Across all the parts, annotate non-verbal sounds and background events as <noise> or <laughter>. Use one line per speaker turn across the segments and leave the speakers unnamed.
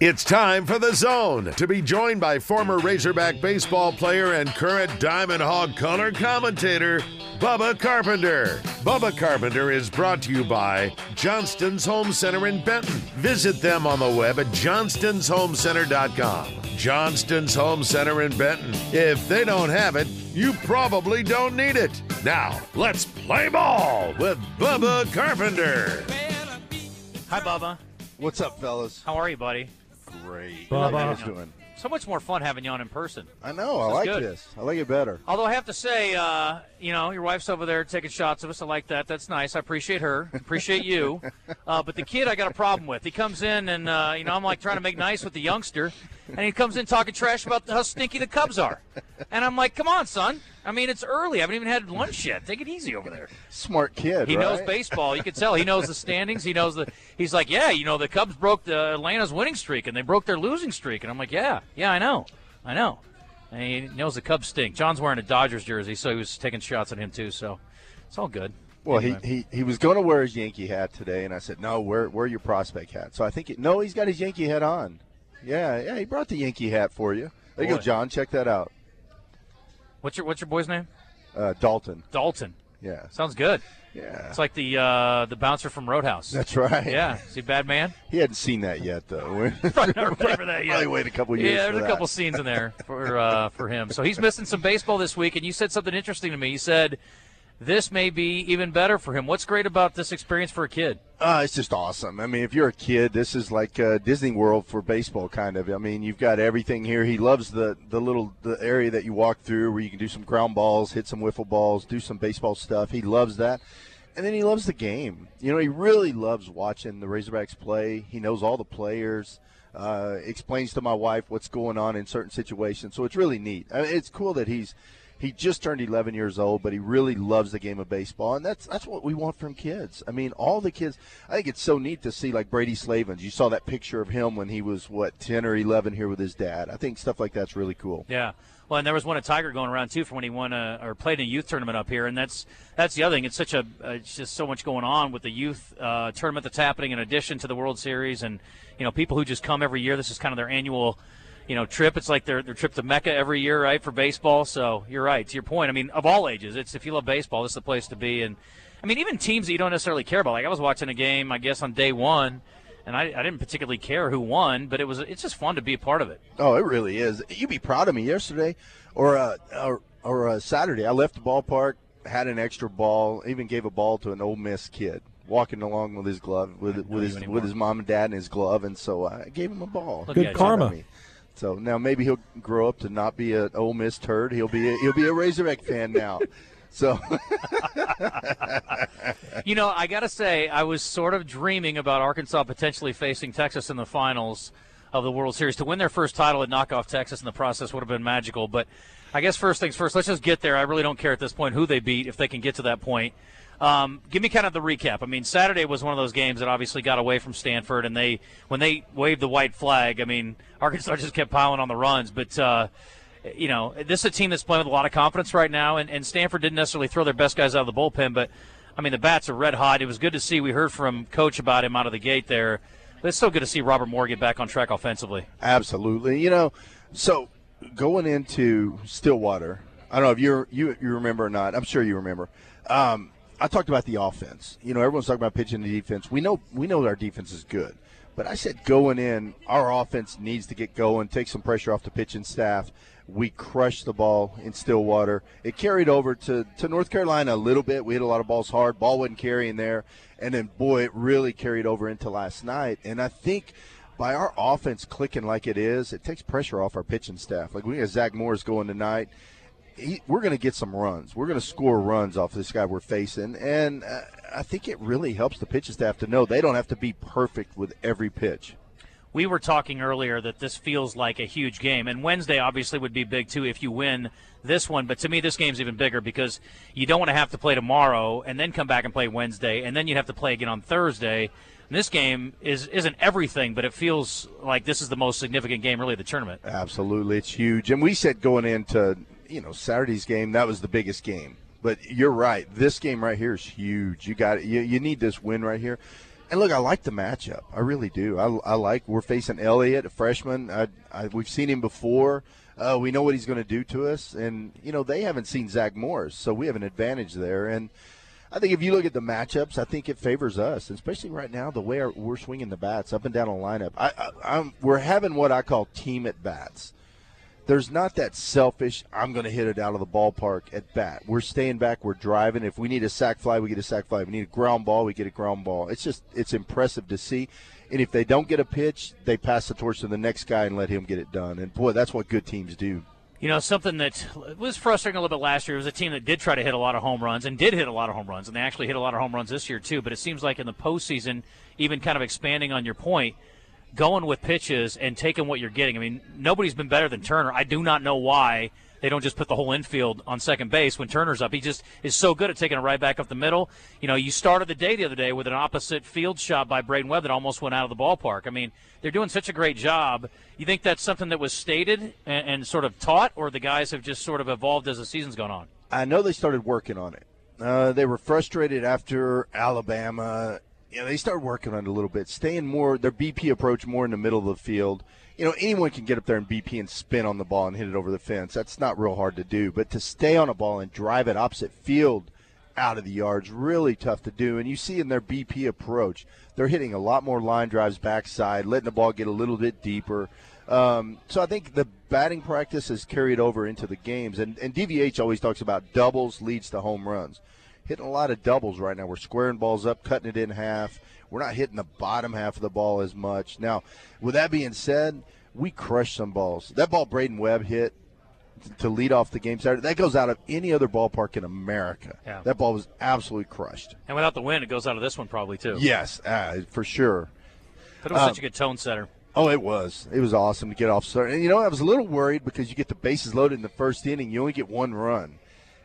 It's time for the zone to be joined by former Razorback baseball player and current Diamond Hog color commentator, Bubba Carpenter. Bubba Carpenter is brought to you by Johnston's Home Center in Benton. Visit them on the web at johnstonshomecenter.com. Johnston's Home Center in Benton. If they don't have it, you probably don't need it. Now, let's play ball with Bubba Carpenter.
Hi, Bubba.
What's up, fellas?
How are you, buddy?
Great.
Bubba.
How you guys doing?
So much more fun having you on in person.
I know. I
This is
like
good.
this. I like it better.
Although I have to say, uh, you know, your wife's over there taking shots of us. I like that. That's nice. I appreciate her. Appreciate you. <laughs> Uh, but the kid, I got a problem with. He comes in and uh, you know I'm like trying to make nice with the youngster, and he comes in talking trash about how stinky the Cubs are, and I'm like, come on, son. I mean, it's early. I haven't even had lunch yet. Take it easy over there.
Smart kid.
He
right?
knows baseball. You can tell. He knows the standings. He knows the. He's like, yeah, you know, the Cubs broke the Atlanta's winning streak, and they broke their losing streak. And I'm like, yeah, yeah, I know, I know. And he knows the Cubs stink. John's wearing a Dodgers jersey, so he was taking shots at him too. So it's all good.
Well,
Anyway.
he, he he was going to wear his Yankee hat today, and I said, no, wear wear your prospect hat. So I think it, no, he's got his Yankee hat on. Yeah, yeah, he brought the Yankee hat for you. There you go, John. Check that out.
What's your What's your boy's name?
Uh, Dalton.
Dalton.
Yeah,
Sounds good.
yeah.
It's like the uh, the bouncer from Roadhouse.
That's right.
Yeah. Is he a bad man?
He hadn't seen that yet, though.
Probably not for that yet. <laughs>
Probably wait a couple years.
Yeah, there's a
that.
couple scenes in there for uh, for him. So he's missing some baseball this week, and you said something interesting to me. You said this may be even better for him. What's great about this experience for a kid?
Uh, it's just awesome. I mean, if you're a kid, this is like uh, Disney World for baseball, kind of. I mean, you've got everything here. He loves the the little the area that you walk through where you can do some ground balls, hit some wiffle balls, do some baseball stuff. He loves that, and then he loves the game. You know, he really loves watching the Razorbacks play. He knows all the players. Uh, explains to my wife what's going on in certain situations. So it's really neat. I mean, it's cool that he's he just turned 11 years old, but he really loves the game of baseball, and that's that's what we want from kids. I mean, all the kids. I think it's so neat to see like Brady Slavens. You saw that picture of him when he was what 10 or 11 here with his dad. I think stuff like that's really cool.
Yeah. Well, and there was one at Tiger going around too from when he won a, or played in a youth tournament up here, and that's that's the other thing. It's such a uh, it's just so much going on with the youth uh, tournament that's happening in addition to the World Series, and you know people who just come every year. This is kind of their annual. You know, trip. It's like their, their trip to Mecca every year, right, for baseball. So you're right. To your point, I mean, of all ages, it's if you love baseball, this is the place to be. And I mean, even teams that you don't necessarily care about. Like I was watching a game, I guess, on day one, and I, I didn't particularly care who won, but it was it's just fun to be a part of it.
Oh, it really is. You'd be proud of me yesterday, or uh, or, or uh, Saturday. I left the ballpark, had an extra ball, even gave a ball to an Ole Miss kid walking along with his glove, with with his
anymore.
with his mom and dad and his glove, and so I gave him a ball.
Look
Good
at you.
karma.
So now maybe he'll grow up to not be an Ole Miss turd. He'll be a, he'll be a Razorback fan now. So <laughs>
You know, I got to say, I was sort of dreaming about Arkansas potentially facing Texas in the finals of the World Series. To win their first title and knock off Texas in the process would have been magical. But I guess first things first, let's just get there. I really don't care at this point who they beat if they can get to that point. Um, give me kind of the recap. I mean, Saturday was one of those games that obviously got away from Stanford, and they when they waved the white flag, I mean, <laughs> Arkansas just kept piling on the runs. But uh, you know, this is a team that's playing with a lot of confidence right now, and, and Stanford didn't necessarily throw their best guys out of the bullpen, but I mean, the bats are red hot. It was good to see. We heard from Coach about him out of the gate there. But it's still good to see Robert Moore get back on track offensively.
absolutely, you know, so going into Stillwater, I don't know if you you you remember or not. I'm sure you remember. Um, I talked about the offense. You know, everyone's talking about pitching the defense. We know we know our defense is good, but I said going in, our offense needs to get going, take some pressure off the pitching staff. We crushed the ball in Stillwater. It carried over to, to North Carolina a little bit. We hit a lot of balls hard. Ball wasn't carrying there. And then, boy, it really carried over into last night. And I think by our offense clicking like it is, it takes pressure off our pitching staff. Like we got Zach Morris going tonight. He, we're going to get some runs. We're going to score runs off this guy we're facing, and uh, I think it really helps the pitching staff to know they don't have to be perfect with every pitch.
We were talking earlier that this feels like a huge game, and Wednesday obviously would be big too if you win this one. But to me, this game's even bigger because you don't want to have to play tomorrow and then come back and play Wednesday, and then you have to play again on Thursday. And this game is isn't everything, but it feels like this is the most significant game really of the tournament.
Absolutely, it's huge. And we said going into you know, Saturday's game that was the biggest game. But you're right. This game right here is huge. You got it. You, you need this win right here. And look, I like the matchup. I really do. I, I like we're facing Elliott, a freshman. I, I, we've seen him before. Uh, we know what he's going to do to us, and you know they haven't seen Zach Morris, so we have an advantage there. And I think if you look at the matchups, I think it favors us, especially right now the way our, we're swinging the bats up and down the lineup. I, I, we're having what I call team at bats there's not that selfish, I'm going to hit it out of the ballpark at bat. We're staying back, we're driving. If we need a sac fly, we get a sac fly. If we need a ground ball, we get a ground ball. It's just, it's impressive to see. And if they don't get a pitch, they pass the torch to the next guy and let him get it done. And boy, that's what good teams do.
You know, something that was frustrating a little bit last year was a team that did try to hit a lot of home runs and did hit a lot of home runs, and they actually hit a lot of home runs this year too. But it seems like in the postseason, even kind of expanding on your point, going with pitches and taking what you're getting. I mean, nobody's been better than Turner. I do not know why they don't just put the whole infield on second base when Turner's up. He just is so good at taking it right back up the middle. You know, you started the day the other day with an opposite field shot by Braydon Webb that almost went out of the ballpark. I mean, they're doing such a great job. You think that's something that was stated and, and sort of taught, or the guys have just sort of evolved as the season's gone on?
I know they started working on it. Uh, they were frustrated after Alabama you know, they start working on it a little bit, staying more their BP approach more in the middle of the field. You know, anyone can get up there and BP and spin on the ball and hit it over the fence. That's not real hard to do. But to stay on a ball and drive it opposite field out of the yards, really tough to do. And you see in their BP approach, they're hitting a lot more line drives backside, letting the ball get a little bit deeper. Um, so I think the batting practice has carried over into the games. And, and DVH always talks about doubles leads to home runs hitting a lot of doubles right now. We're squaring balls up, cutting it in half. We're not hitting the bottom half of the ball as much. Now, with that being said, we crushed some balls. That ball Braydon Webb hit to lead off the game Saturday, that goes out of any other ballpark in America. Yeah. That ball was absolutely crushed.
And without the wind, it goes out of this one probably too.
Yes, uh, for sure.
But it was um, such a good tone setter.
Oh, it was. It was awesome to get off. And you know, I was a little worried because you get the bases loaded in the first inning, you only get one run.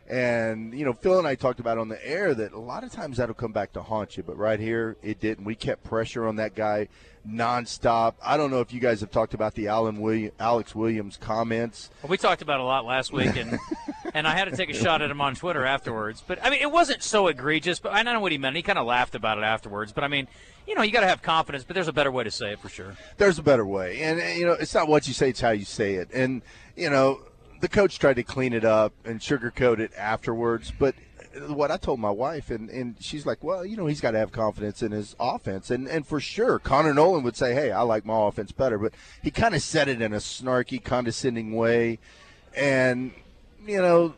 And, you know, Phil and I talked about on the air that a lot of times that'll come back to haunt you, but right here it didn't. We kept pressure on that guy nonstop. I don't know if you guys have talked about the Alan William, Alex Williams comments.
Well, we talked about a lot last week, and <laughs> and I had to take a shot at him on Twitter afterwards. But I mean, it wasn't so egregious. But I don't know what he meant. He kind of laughed about it afterwards. But I mean, you know, you got to have confidence. But there's a better way to say it for sure.
There's a better way, and you know, it's not what you say; it's how you say it. And you know, the coach tried to clean it up and sugarcoat it afterwards, but what I told my wife, and, and she's like, well, you know, he's got to have confidence in his offense. And, and for sure, Connor Noland would say, hey, I like my offense better. But he kind of said it in a snarky, condescending way. And, you know,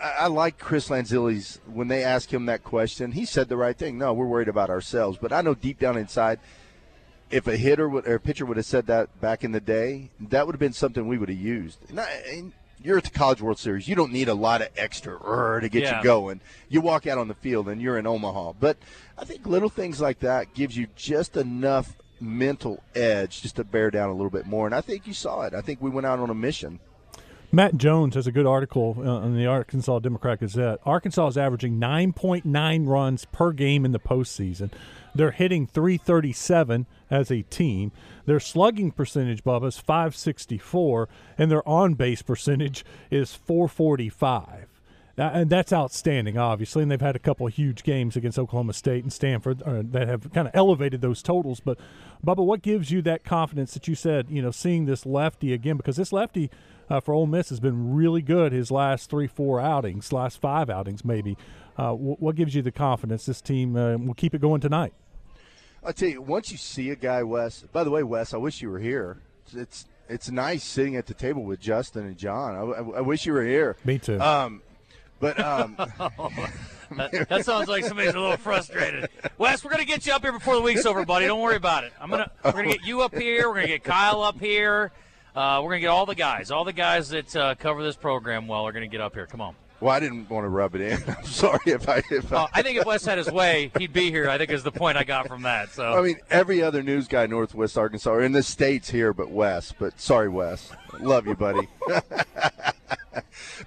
I, I like Chris Lanzilli's, when they asked him that question, he said the right thing. No, we're worried about ourselves. But I know deep down inside, if a hitter would, or a pitcher would have said that back in the day, that would have been something we would have used. And I, and you're at the College World Series. You don't need a lot of extra to get yeah. you going. You walk out on the field and you're in Omaha. But I think little things like that gives you just enough mental edge just to bear down a little bit more. And I think you saw it. I think we went out on a mission.
Matt Jones has a good article uh, in the Arkansas Democrat Gazette. Arkansas is averaging 9.9 runs per game in the postseason. They're hitting 337 as a team. Their slugging percentage, Bubba, is 564, and their on base percentage is 445. And that's outstanding, obviously. And they've had a couple of huge games against Oklahoma State and Stanford uh, that have kind of elevated those totals. But, Bubba, what gives you that confidence that you said, you know, seeing this lefty again? Because this lefty uh, for Ole Miss has been really good his last three, four outings, last five outings, maybe. Uh, what gives you the confidence this team uh, will keep it going tonight?
I'll tell you, once you see a guy, Wes. By the way, Wes, I wish you were here. It's it's nice sitting at the table with Justin and John. I, I, I wish you were here.
Me too.
Um, but um, <laughs>
that, that, <laughs> sounds like somebody's a little frustrated. Wes, we're gonna get you up here before the week's over, buddy. Don't worry about it. I'm gonna we're gonna get you up here. We're gonna get Kyle up here. Uh, we're gonna get all the guys, all the guys that uh, cover this program well, are gonna get up here. Come on.
Well, I didn't want to rub it in. <laughs> I'm sorry if I. If
I, I think if Wes had his way, he'd be here. I think is the point I got from that. So
I mean, every other news guy, Northwest Arkansas, are in the states here, but Wes. But sorry, Wes. Love you, buddy. <laughs>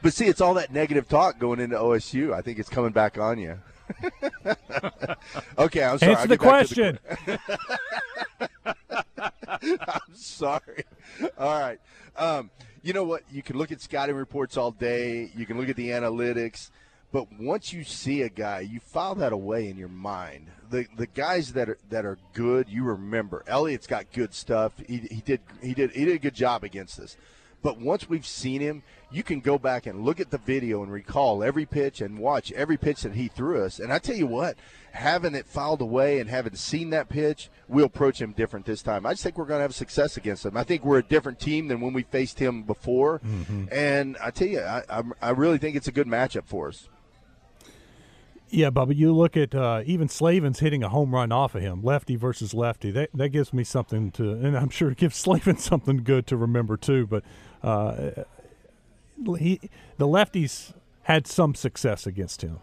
but see, it's all that negative talk going into OSU. I think it's coming back on you. <laughs> okay, I'm sorry.
Answer the question.
The... I'm sorry. All right. Um, you know what? You can look at scouting reports all day. You can look at the analytics. But once you see a guy, you file that away in your mind. The the guys that are that are good, you remember. Elliott's got good stuff. He, he did he did he did a good job against us. But once we've seen him, you can go back and look at the video and recall every pitch and watch every pitch that he threw us. And I tell you what, having it filed away and having seen that pitch, we'll approach him different this time. I just think we're going to have success against him. I think we're a different team than when we faced him before. Mm-hmm. And I tell you, I, I, I really think it's a good matchup for us.
Yeah, Bubba, you look at uh, even Slavens hitting a home run off of him, lefty versus lefty. That that gives me something to, and I'm sure it gives <laughs> Slavin something good to remember too. But uh, he, the lefties had some success against him.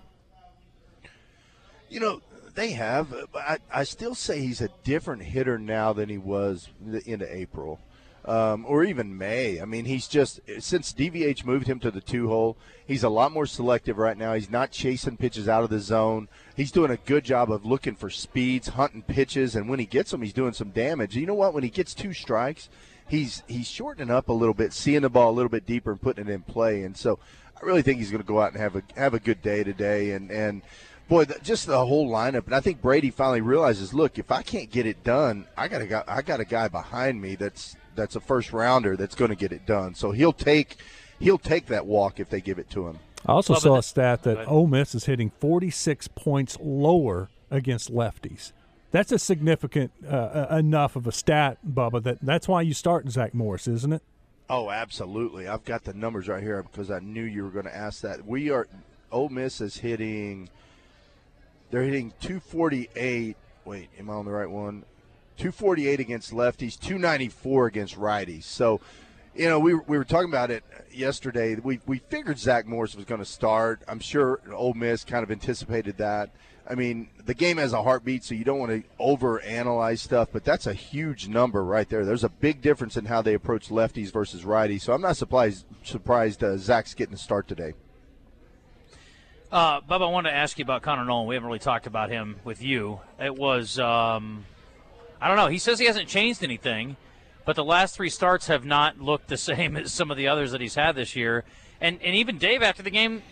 You know, they have. I, I still say he's a different hitter now than he was into April um, or even May. I mean, he's just since DVH moved him to the two hole, he's a lot more selective right now. He's not chasing pitches out of the zone. He's doing a good job of looking for speeds, hunting pitches, and when he gets them, he's doing some damage. You know what? When he gets two strikes, he's he's shortening up a little bit, seeing the ball a little bit deeper, and putting it in play. And so, I really think he's going to go out and have a have a good day today. And and boy, just the whole lineup. And I think Brady finally realizes, look, if I can't get it done, I got a guy, I got a guy behind me that's that's a first rounder that's going to get it done. So he'll take he'll take that walk if they give it to him.
I also Love saw it. a stat that Ole Miss is hitting 46 points lower against lefties. That's a significant uh, enough of a stat, Bubba. That that's why you start Zach Morris, isn't it?
Oh, absolutely. I've got the numbers right here because I knew you were going to ask that. We are Ole Miss is hitting. They're hitting 248. Wait, am I on the right one? 248 against lefties, 294 against righties. So, you know, we, we were talking about it yesterday. We, we figured Zach Morris was going to start. I'm sure Ole Miss kind of anticipated that. I mean, the game has a heartbeat, so you don't want to over analyze stuff, but that's a huge number right there. There's a big difference in how they approach lefties versus righties. So I'm not surprised surprised uh, Zach's getting a start today.
Uh, Bubba, I wanted to ask you about Connor Noland. We haven't really talked about him with you. It was um, I don't know. He says he hasn't changed anything, but the last three starts have not looked the <laughs> same as some of the others that he's had this year. And and even Dave after the game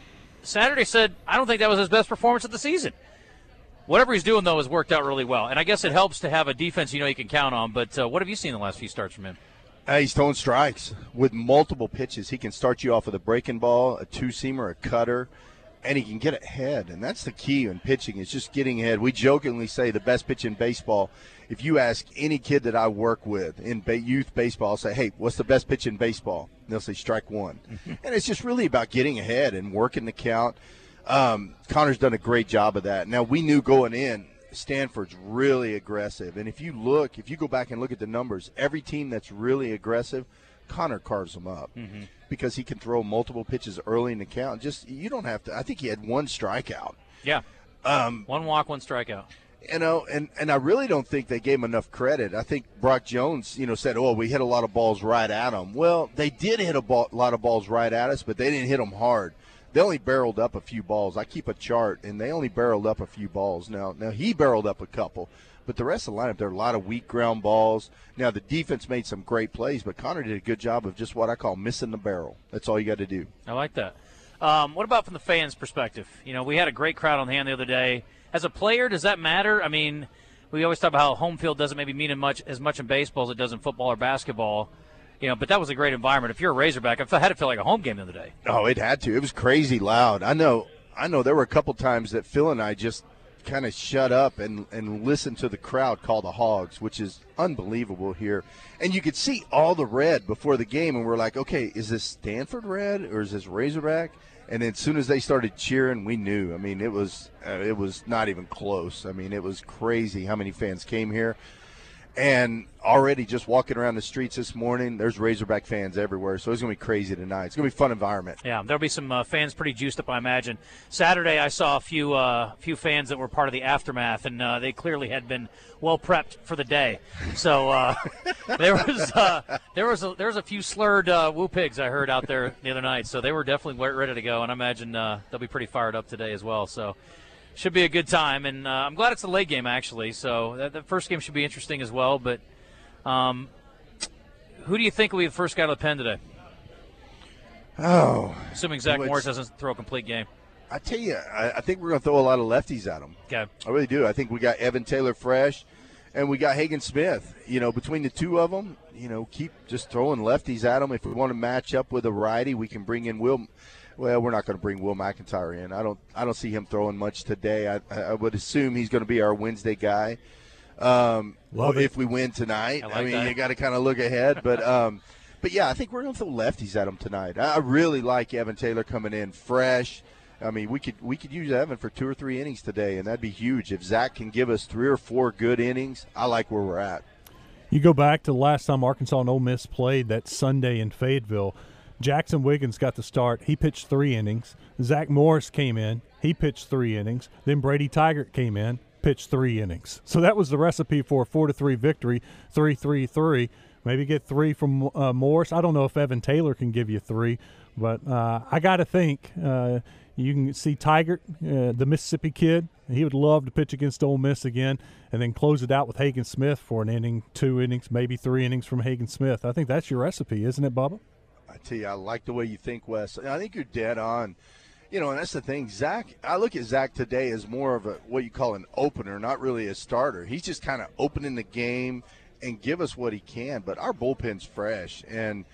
Saturday said, I don't think that was his best performance of the season. Whatever he's doing though has worked out really well, and I guess it helps to have a defense you know you can count on. But uh, what have you seen the last few starts from him?
Uh, he's throwing strikes with multiple pitches. He can start you off with a breaking ball, a two seamer, a cutter and he can get ahead, and that's the key in pitching is just getting ahead. We jokingly say the best pitch in baseball. If you ask any kid that I work with in youth baseball, I'll say, "Hey, what's the best pitch in baseball?" And they'll say strike one, <laughs> and it's just really about getting ahead and working the count. Um, Connor's done a great job of that. Now we knew going in Stanford's really aggressive, and if you look, if you go back and look at the numbers, every team that's really aggressive, Connor carves them up. Mm-hmm because he can throw multiple pitches early in the count. Just you don't have to. I think he had one strikeout.
Yeah. Um, one walk, one strikeout.
You know, and, and I really don't think they gave him enough credit. I think Brock Jones, you know, said, "Oh, we hit a lot of balls right at him." Well, they did hit a ball, lot of balls right at us, but they didn't hit them hard. They only barreled up a few balls. I keep a chart, and they only barreled up a few balls. Now, now he barreled up a couple, but the rest of the lineup, there are a lot of weak ground balls. Now, the defense made some great plays, but Connor did a good job of just what I call missing the barrel. That's all you got to do.
I like that. Um, what about from the fans' perspective? You know, we had a great crowd on hand the other day. As a player, does that matter? I mean, we always talk about how home field doesn't maybe mean much as much in baseball as it does in football or basketball. You know, but that was a great environment. If you're a Razorback, I had to feel like a home game the other day.
Oh, it had to. It was crazy loud. I know. I know. There were a couple times that Phil and I just kind of shut up and, and listen to the crowd call the Hogs, which is unbelievable here. And you could see all the red before the game, and we're like, okay, is this Stanford red or is this Razorback? And then as soon as they started cheering, we knew. I mean, it was uh, it was not even close. I mean, it was crazy how many fans came here. And already just walking around the streets this morning, there's Razorback fans everywhere. So it's going to be crazy tonight. It's going to be fun environment.
Yeah, there'll be some uh, fans pretty juiced up, I imagine. Saturday, I saw a few uh, few fans that were part of the aftermath, and uh, they clearly had been well prepped for the day. So uh, <laughs> there was uh, there was a, there was a few slurred uh, woo pigs I heard out there the other night. So they were definitely ready to go, and I imagine they'll be pretty fired up today as well. So should be a good time. And uh, I'm glad it's a late game actually. So that, the first game should be interesting as well. But um, who do you think will be the first guy to the pen today?
Oh,
assuming Zach Morris doesn't throw a complete game.
I tell you, I, I think we're going to throw a lot of lefties at him.
Okay.
I really do. I think we got Evan Taylor fresh, and we got Hagen Smith. You know, between the two of them, you know, keep just throwing lefties at them. If we want to match up with a righty, we can bring in Will. Well, we're not going to bring Will McEntire in. I don't. I don't see him throwing much today. I, I would assume he's going to be our Wednesday guy. Um,
Love
if
it.
we win tonight,
I
I, mean,
that.
you got to kind of look ahead. But, um, but yeah, I think we're going to throw lefties at him tonight. I I really like Evan Taylor coming in fresh. I mean, we could we could use Evan for two or three innings today, and that'd be huge. If Zach can give us three or four good innings, I like where we're at.
You go back to the last time Arkansas and Ole Miss played that Sunday in Fayetteville. Jaxon Wiggins got the start. He pitched three innings. Zach Morris came in. He pitched three innings. Then Brady Tygart came in, pitched three innings. So that was the recipe for a four to three victory. Three, three, three. Maybe get three from uh, Morris. I don't know if Evan Taylor can give you three, but uh, I got to think uh, you can see Tygart, uh, the Mississippi kid. He would love to pitch against Ole Miss again, and then close it out with Hagen Smith for an inning, two innings, maybe three innings from Hagen Smith. I think that's your recipe, isn't it, Bubba?
I tell you, I like the way you think, Wes. I think you're dead on. You know, and that's the thing. Zach, I look at Zach today as more of a what you call an opener, not really a starter. He's just kind of opening the game and give us what he can. But our bullpen's fresh and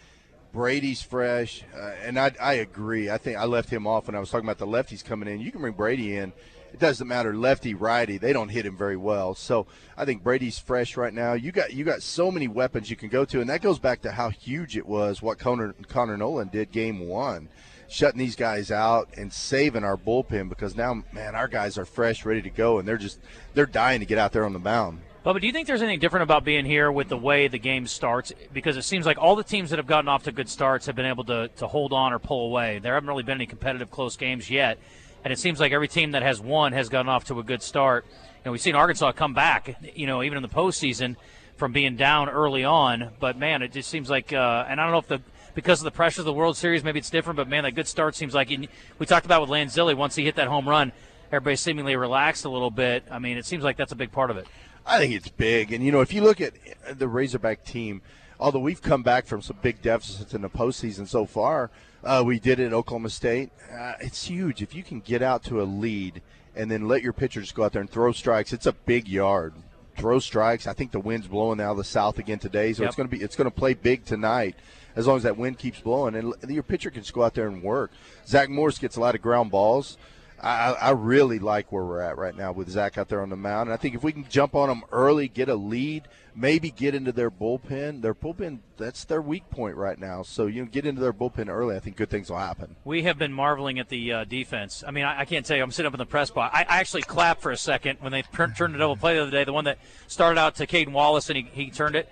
Brady's fresh, uh, and I, I agree. I think I left him off when I was talking about the lefties coming in. You can bring Brady in. It doesn't matter lefty righty; they don't hit him very well. So I think Brady's fresh right now. You got you got so many weapons you can go to, and that goes back to how huge it was what Connor Connor Noland did game one, shutting these guys out and saving our bullpen because now man our guys are fresh, ready to go, and they're just they're dying to get out there on the mound.
Bubba, do you think there's anything different about being here with the way the game starts? Because it seems like all the teams that have gotten off to good starts have been able to, to hold on or pull away. There haven't really been any competitive close games yet. And it seems like every team that has won has gotten off to a good start. Know, we've seen Arkansas come back, you know, even in the postseason from being down early on. But, man, it just seems like, uh, and I don't know if the because of the pressure of the World Series, maybe it's different, but, man, that good start seems like, and we talked about with Lanzilli, once he hit that home run, everybody seemingly relaxed a little bit. I mean, it seems like that's a big part of it.
I think it's big. And, you know, if you look at the Razorback team, although we've come back from some big deficits in the postseason so far, uh, we did it at Oklahoma State. Uh, it's huge. If you can get out to a lead and then let your pitchers go out there and throw strikes, it's a big yard. Throw strikes. I think the wind's blowing out of the south again today, so
Yep.
it's going to be it's going to play big tonight. As long as that wind keeps blowing, and your pitcher can just go out there and work. Zach Morris gets a lot of ground balls. I, I really like where we're at right now with Zach out there on the mound. And I think if we can jump on them early, get a lead, maybe get into their bullpen. Their bullpen, that's their weak point right now. So, you know, get into their bullpen early. I think good things will happen.
We have been marveling at the uh, defense. I mean, I, I can't tell you. I'm sitting up in the press box. I, I actually clapped for a second when they per- turned a double play the other day. The one that started out to Cayden Wallace and he, he turned it.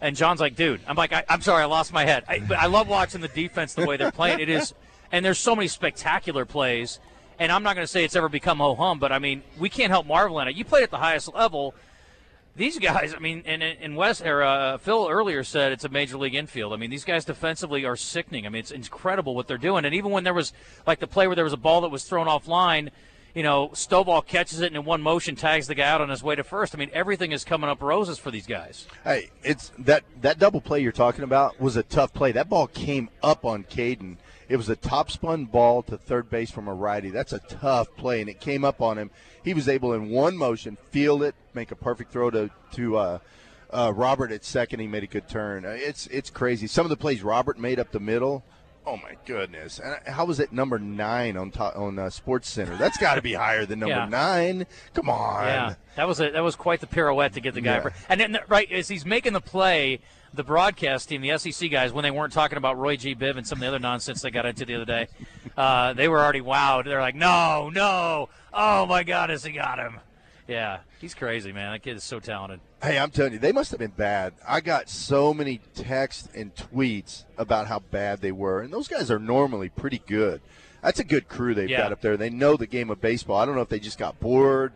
And John's like, dude, I'm like, I, I'm sorry, I lost my head. I, but I love watching the defense the way they're playing. It is, and there's so many spectacular plays. And I'm not going to say it's ever become ho hum, but I mean, we can't help marveling at it. You played at the highest level. These guys, I mean, and in West uh, Phil earlier said it's a major league infield. I mean, these guys defensively are sickening. I mean, it's incredible what they're doing. And even when there was like the play where there was a ball that was thrown offline, you know, Stovall catches it and in one motion tags the guy out on his way to first. I mean, everything is coming up roses for these guys.
Hey, it's that that double play you're talking about was a tough play. That ball came up on Caden. It was a top spun ball to third base from a righty. That's a tough play, and it came up on him. He was able in one motion field it, make a perfect throw to to uh, uh, Robert at second. He made a good turn. Uh, It's it's crazy. Some of the plays Robert made up the middle. Oh my goodness! And how was it number nine on top, on uh, Sports Center? That's got to be higher than number
Yeah.
nine. Come on.
Yeah, that was a, that was quite the pirouette to get the guy.
Yeah.
And then right as he's making the play, the broadcast team, the SEC guys, when they weren't talking about Roy G. Biv and some of the other nonsense they got into the other day, uh, they were already wowed. They're like, no, no, oh my God, has he got him? Yeah, he's crazy, man. That kid is so talented.
Hey, I'm telling you, they must have been bad. I got so many texts and tweets about how bad they were, and those guys are normally pretty good. That's a good crew they've
Yeah.
got up there. They know the game of baseball. I don't know if they just got bored,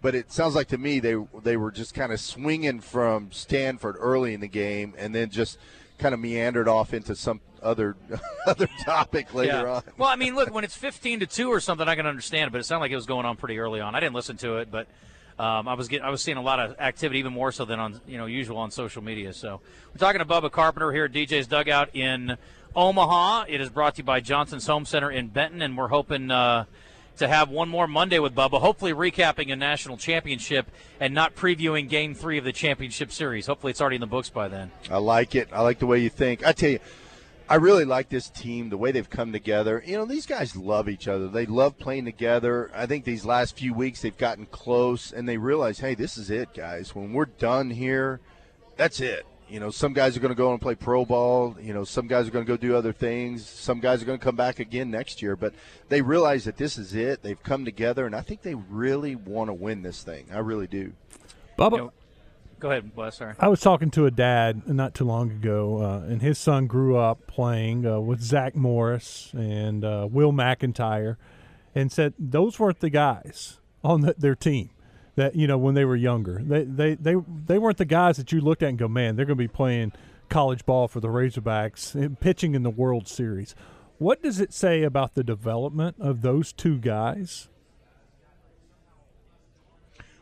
but it sounds like to me they they were just kind of swinging from Stanford early in the game, and then just kind of meandered off into some other <laughs> other topic later
yeah.
on.
Well, I mean, look, when it's 15 to two or something, I can understand it, but it sounded like it was going on pretty early on. I didn't listen to it, but um, I was getting, I was seeing a lot of activity, even more so than on you know usual on social media. So we're talking to Bubba Carpenter here at DJ's Dugout in Omaha. It is brought to you by Johnston's Home Center in Benton, and we're hoping uh, to have one more Monday with Bubba, hopefully recapping a national championship and not previewing game three of the championship series. Hopefully it's already in the books by then.
I like it. I like the way you think. I tell you, I really like this team, the way they've come together. You know, these guys love each other. They love playing together. I think these last few weeks they've gotten close and they realize, hey, this is it, guys. When we're done here, that's it. You know, some guys are going to go and play pro ball. You know, some guys are going to go do other things. Some guys are going to come back again next year. But they realize that this is it. They've come together, and I think they really want to win this thing. I really do.
Bubba,
You know, go ahead, Wes. Sorry.
I was talking to a dad not too long ago, uh, and his son grew up playing uh, with Zach Morris and uh, Will McEntire, and said those weren't the guys on the, their team that you know when they were younger. They they they they weren't the guys that you looked at and go, man, they're going to be playing college ball for the Razorbacks and pitching in the World Series. What does it say about the development of those two guys?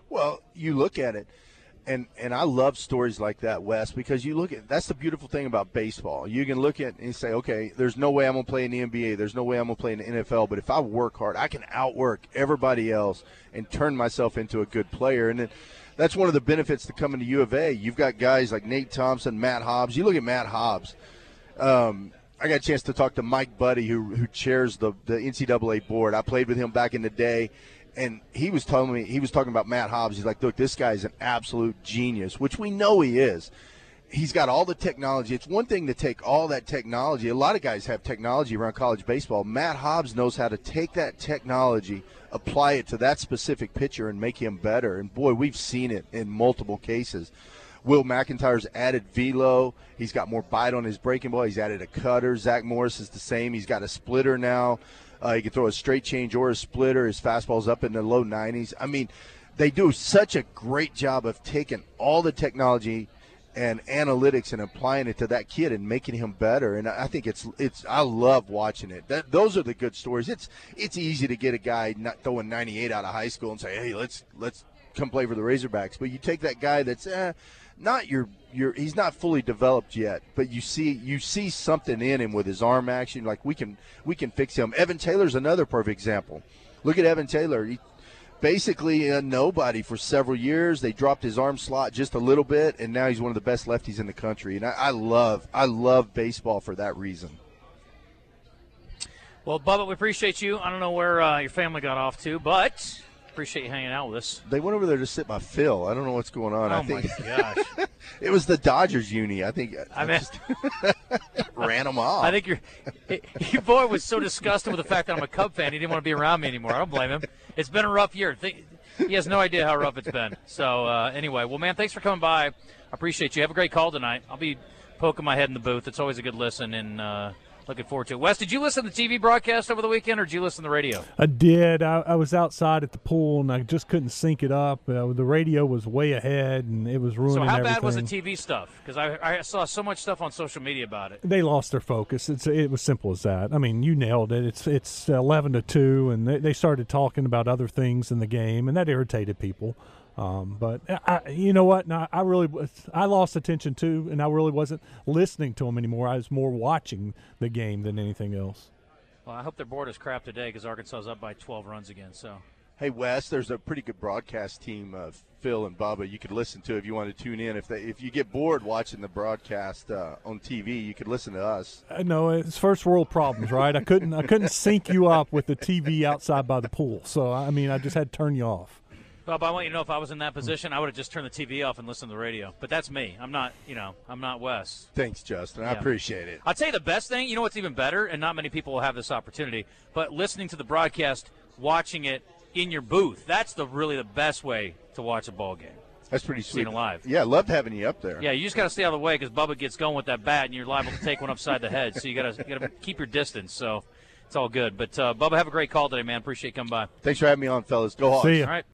Well, you look at it, and and I love stories like that, Wes, because you look at that's the beautiful thing about baseball. You can look at and say, okay, there's no way I'm gonna play in the NBA, there's no way I'm gonna play in the NFL, but if I work hard, I can outwork everybody else and turn myself into a good player. And then that's one of the benefits to coming to U of A. You've got guys like Nate Thompson, Matt Hobbs. You look at Matt Hobbs. Um, I got a chance to talk to Mike Buddie, who who chairs the the NCAA board. I played with him back in the day, and he was telling me he was talking about Matt Hobbs. He's like, look, this guy is an absolute genius, which we know he is. He's got all the technology. It's one thing to take all that technology. A lot of guys have technology around college baseball. Matt Hobbs knows how to take that technology, apply it to that specific pitcher, and make him better. And boy, we've seen it in multiple cases. Will McEntire's added velo. He's got more bite on his breaking ball. He's added a cutter. Zach Morris is the same. He's got a splitter now. Uh, he can throw a straight change or a splitter. His fastball's up in the low 90s. I mean, they do such a great job of taking all the technology and analytics and applying it to that kid and making him better. And I think it's it's I love watching it. That, those are the good stories. It's it's easy to get a guy not throwing 98 out of high school and say, hey, let's let's come play for the Razorbacks. But you take that guy that's eh, not your your he's not fully developed yet, but you see you see something in him with his arm action. Like we can we can fix him. Evan Taylor's another perfect example. Look at Evan Taylor. He, basically a nobody for several years. They dropped his arm slot just a little bit, and now he's one of the best lefties in the country. And I, I love I love baseball for that reason.
Well, Bubba, we appreciate you. I don't know where uh, your family got off to, but appreciate you hanging out with us.
They went over there to sit by Phil. I don't know what's going on.
Oh
I think
my gosh! <laughs>
it was the Dodgers uni. I think
I mean,
just <laughs> ran them off.
I think your your boy was so disgusted with the fact that I'm a Cub fan, he didn't want to be around me anymore. I don't blame him. It's been a rough year. He has no idea how rough it's been. So uh, anyway, well, man, thanks for coming by. I appreciate you. Have a great call tonight. I'll be poking my head in the booth. It's always a good listen, and uh, looking forward to it. Wes, did you listen to the TV broadcast over the weekend, or did you listen to the radio?
I did. I, I was outside at the pool and I just couldn't sync it up. Uh, the radio was way ahead and it was ruining
So how
everything.
bad was the TV stuff? Because I, I saw so much stuff on social media about it.
they lost their focus. It's it was simple as that. I mean, you nailed it. It's it's eleven to two, and they, they started talking about other things in the game, and that irritated people. Um, but I, you know what? No, I really. I lost attention too, and I really wasn't listening to them anymore. I was more watching the game than anything else.
Well, I hope their board is crap today because Arkansas is up by 12 runs again. So
Hey Wes, there's a pretty good broadcast team of Phil and Bubba you could listen to if you want to tune in. If they, if you get bored watching the broadcast uh, on TV, you could listen to us.
I know it's first world problems, right? I couldn't I couldn't sync you up with the TV outside by the pool, so I mean I just had to turn you off.
Bob, I want you to know if I was in that position, I would have just turned the TV off and listened to the radio. But that's me. I'm not, you know, I'm not Wes.
Thanks, Justin. I
Yeah.
appreciate it.
I'll tell you the best thing. You know what's even better, and not many people will have this opportunity. But listening to the broadcast, watching it in your booth. That's the really the best way to watch a ball game.
That's pretty sweet.
Seen it live.
Yeah, loved having you up there.
Yeah, you just got to stay out of the way because Bubba gets going with that bat, and you're liable to take one upside the head. So you got to you got to keep your distance. So it's all good. But uh, Bubba, have a great call today, man. Appreciate you coming by.
Thanks for having me on, fellas. Go Hawks.
See ya.
All right.